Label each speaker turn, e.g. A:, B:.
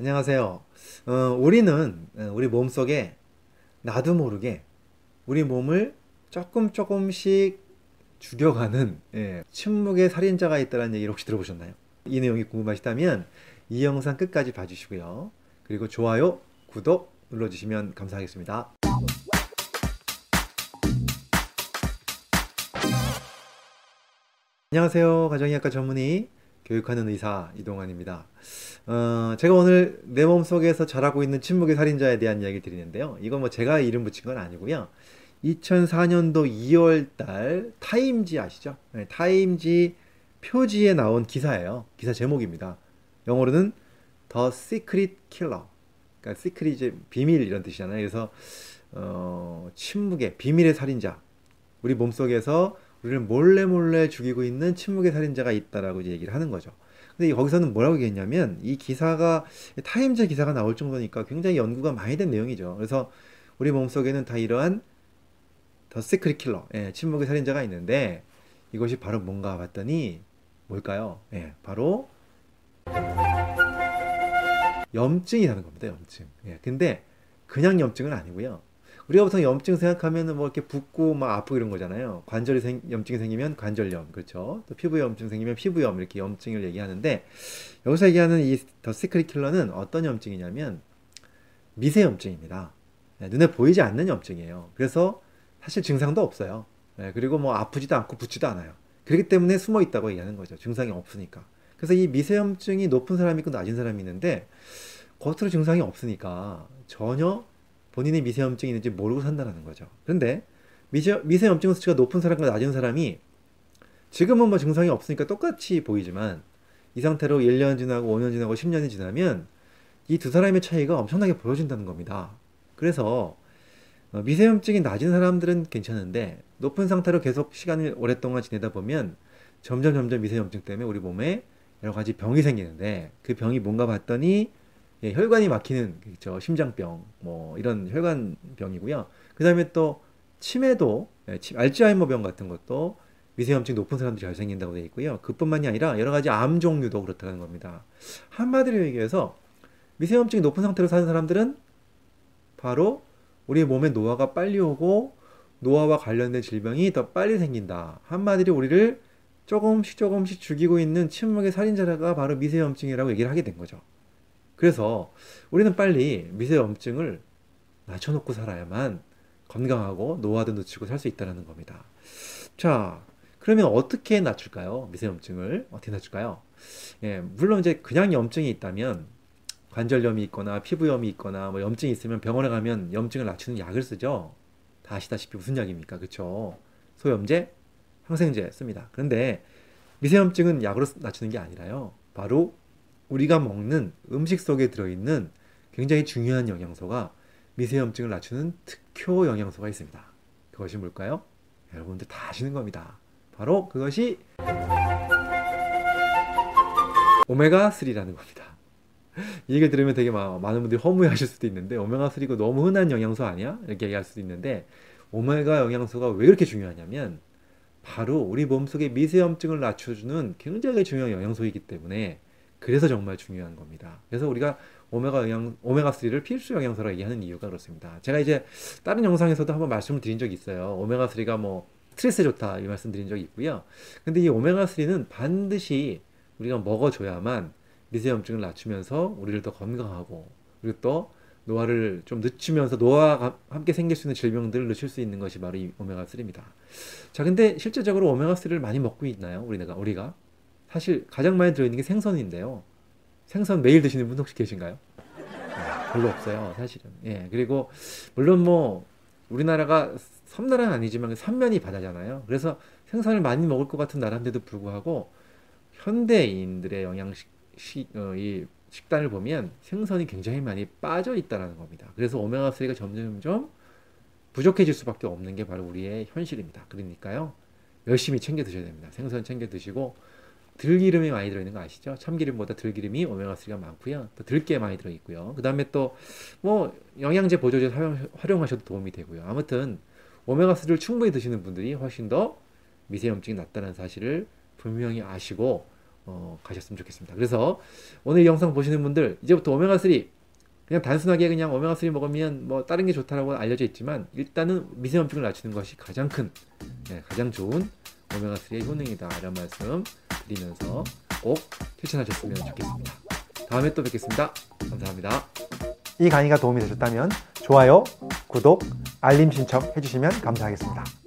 A: 안녕하세요. 어, 우리는 어, 우리 몸 속에 나도 모르게 우리 몸을 조금 조금씩 죽여가는 예, 침묵의 살인자가 있다는 얘기를 혹시 들어보셨나요? 이 내용이 궁금하시다면 이 영상 끝까지 봐주시고요. 그리고 좋아요, 구독 눌러주시면 감사하겠습니다. 안녕하세요. 가정의학과 전문의 교육하는 의사 이동환입니다. 어, 제가 오늘 내 몸속에서 자라고 있는 침묵의 살인자에 대한 이야기 드리는데요. 이건 뭐 제가 이름 붙인 건 아니고요. 2004년도 2월 달 타임지 아시죠? 네, 타임지 표지에 나온 기사예요. 기사 제목입니다. 영어로는 The Secret Killer. 그러니까 secret 이제 비밀 이런 뜻이잖아요. 그래서 어, 침묵의 비밀의 살인자. 우리 몸속에서 우리를 몰래 몰래 죽이고 있는 침묵의 살인자가 있다라고 이제 얘기를 하는 거죠. 근데 거기서는 뭐라고 얘기했냐면 이 기사가 타임즈 기사가 나올 정도니까 굉장히 연구가 많이 된 내용이죠. 그래서 우리 몸속에는 다 이러한 the secret killer, 예, 침묵의 살인자가 있는데 이것이 바로 뭔가 봤더니 뭘까요? 예, 바로 염증이라는 겁니다. 염증. 예, 근데 그냥 염증은 아니고요. 우리가 보통 염증 생각하면은 뭐 이렇게 붓고 막 아프고 이런 거잖아요. 관절이 생, 염증이 생기면 관절염, 그렇죠. 또 피부 염증 생기면 피부염 이렇게 염증을 얘기하는데 여기서 얘기하는 이 더 시크릿 킬러는 어떤 염증이냐면 미세 염증입니다. 네, 눈에 보이지 않는 염증이에요. 그래서 사실 증상도 없어요. 네, 그리고 뭐 아프지도 않고 붓지도 않아요. 그렇기 때문에 숨어 있다고 얘기하는 거죠. 증상이 없으니까. 그래서 이 미세염증이 높은 사람이 있고 낮은 사람이 있는데 겉으로 증상이 없으니까 전혀 본인의 미세염증이 있는지 모르고 산다는 거죠. 그런데 미세, 미세염증 수치가 높은 사람과 낮은 사람이 지금은 뭐 증상이 없으니까 똑같이 보이지만 이 상태로 1년 지나고 5년 지나고 10년이 지나면 이 두 사람의 차이가 엄청나게 보여진다는 겁니다. 그래서 어, 미세염증이 낮은 사람들은 괜찮은데 높은 상태로 계속 시간을 오랫동안 지내다 보면 점점 점점 미세염증 때문에 우리 몸에 여러 가지 병이 생기는데 그 병이 뭔가 봤더니 예, 혈관이 막히는 그렇죠. 심장병 뭐 이런 혈관병이고요. 그다음에 또 치매도 예, 알츠하이머병 같은 것도 미세염증 높은 사람들이 잘 생긴다고 되어 있고요. 그뿐만이 아니라 여러 가지 암 종류도 그렇다는 겁니다. 한마디로 얘기해서 미세염증이 높은 상태로 사는 사람들은 바로 우리 몸에 노화가 빨리 오고 노화와 관련된 질병이 더 빨리 생긴다. 한마디로 우리를 조금씩 조금씩 죽이고 있는 침묵의 살인자가 바로 미세염증이라고 얘기를 하게 된 거죠. 그래서 우리는 빨리 미세염증을 낮춰놓고 살아야만 건강하고 노화도 늦추고 살 수 있다는 겁니다. 자, 그러면 어떻게 낮출까요? 미세염증을 어떻게 낮출까요? 예, 물론 이제 그냥 염증이 있다면 관절염이 있거나 피부염이 있거나 뭐 염증이 있으면 병원에 가면 염증을 낮추는 약을 쓰죠. 다 아시다시피 무슨 약입니까? 그렇죠? 소염제, 항생제 씁니다. 그런데 미세염증은 약으로 낮추는 게 아니라요. 바로 우리가 먹는 음식 속에 들어있는 굉장히 중요한 영양소가 미세염증을 낮추는 특효 영양소가 있습니다. 그것이 뭘까요? 여러분들 다 아시는 겁니다. 바로 그것이 오메가3라는 겁니다. 이 얘기를 들으면 되게 많은 분들이 허무해하실 수도 있는데 오메가3가 너무 흔한 영양소 아니야? 이렇게 얘기할 수도 있는데 오메가 영양소가 왜 그렇게 중요하냐면 바로 우리 몸속의 미세염증을 낮춰주는 굉장히 중요한 영양소이기 때문에 그래서 정말 중요한 겁니다. 그래서 우리가 오메가 영양, 오메가3를 필수 영양소라고 얘기하는 이유가 그렇습니다. 제가 이제 다른 영상에서도 한번 말씀을 드린 적이 있어요. 오메가3가 뭐 스트레스에 좋다 이 말씀 드린 적이 있고요. 근데 이 오메가3는 반드시 우리가 먹어줘야만 미세염증을 낮추면서 우리를 더 건강하고 그리고 또 노화를 좀 늦추면서 노화와 함께 생길 수 있는 질병들을 늦출 수 있는 것이 바로 이 오메가3입니다. 자, 근데 실제적으로 오메가3를 많이 먹고 있나요? 우리가, 우리가? 사실 가장 많이 들어있는 게 생선인데요. 생선 매일 드시는 분 혹시 계신가요? 네, 별로 없어요, 사실은. 예, 그리고 물론 뭐 우리나라가 섬나라는 아니지만 삼면이 바다잖아요. 그래서 생선을 많이 먹을 것 같은 나라인데도 불구하고 현대인들의 영양식 시, 어, 이 식단을 보면 생선이 굉장히 많이 빠져 있다는 겁니다. 그래서 오메가3가 점점점 부족해질 수밖에 없는 게 바로 우리의 현실입니다. 그러니까요. 열심히 챙겨 드셔야 됩니다. 생선 챙겨 드시고 들기름이 많이 들어있는 거 아시죠? 참기름보다 들기름이 오메가3가 많고요. 또 들깨 많이 들어있고요. 그 다음에 또 뭐 영양제 보조제 활용, 활용하셔도 도움이 되고요. 아무튼 오메가3를 충분히 드시는 분들이 훨씬 더 미세염증이 낫다는 사실을 분명히 아시고 어, 가셨으면 좋겠습니다. 그래서 오늘 이 영상 보시는 분들 이제부터 오메가3 그냥 단순하게 그냥 오메가3 먹으면 뭐 다른 게 좋다라고 알려져 있지만 일단은 미세염증을 낮추는 것이 가장 큰 네, 가장 좋은 오메가3의 효능이다 이런 말씀 드리면서 꼭 실천하셨으면 좋겠습니다. 다음에 또 뵙겠습니다. 감사합니다. 이 강의가 도움이 되셨다면 좋아요, 구독, 알림 신청 해주시면 감사하겠습니다.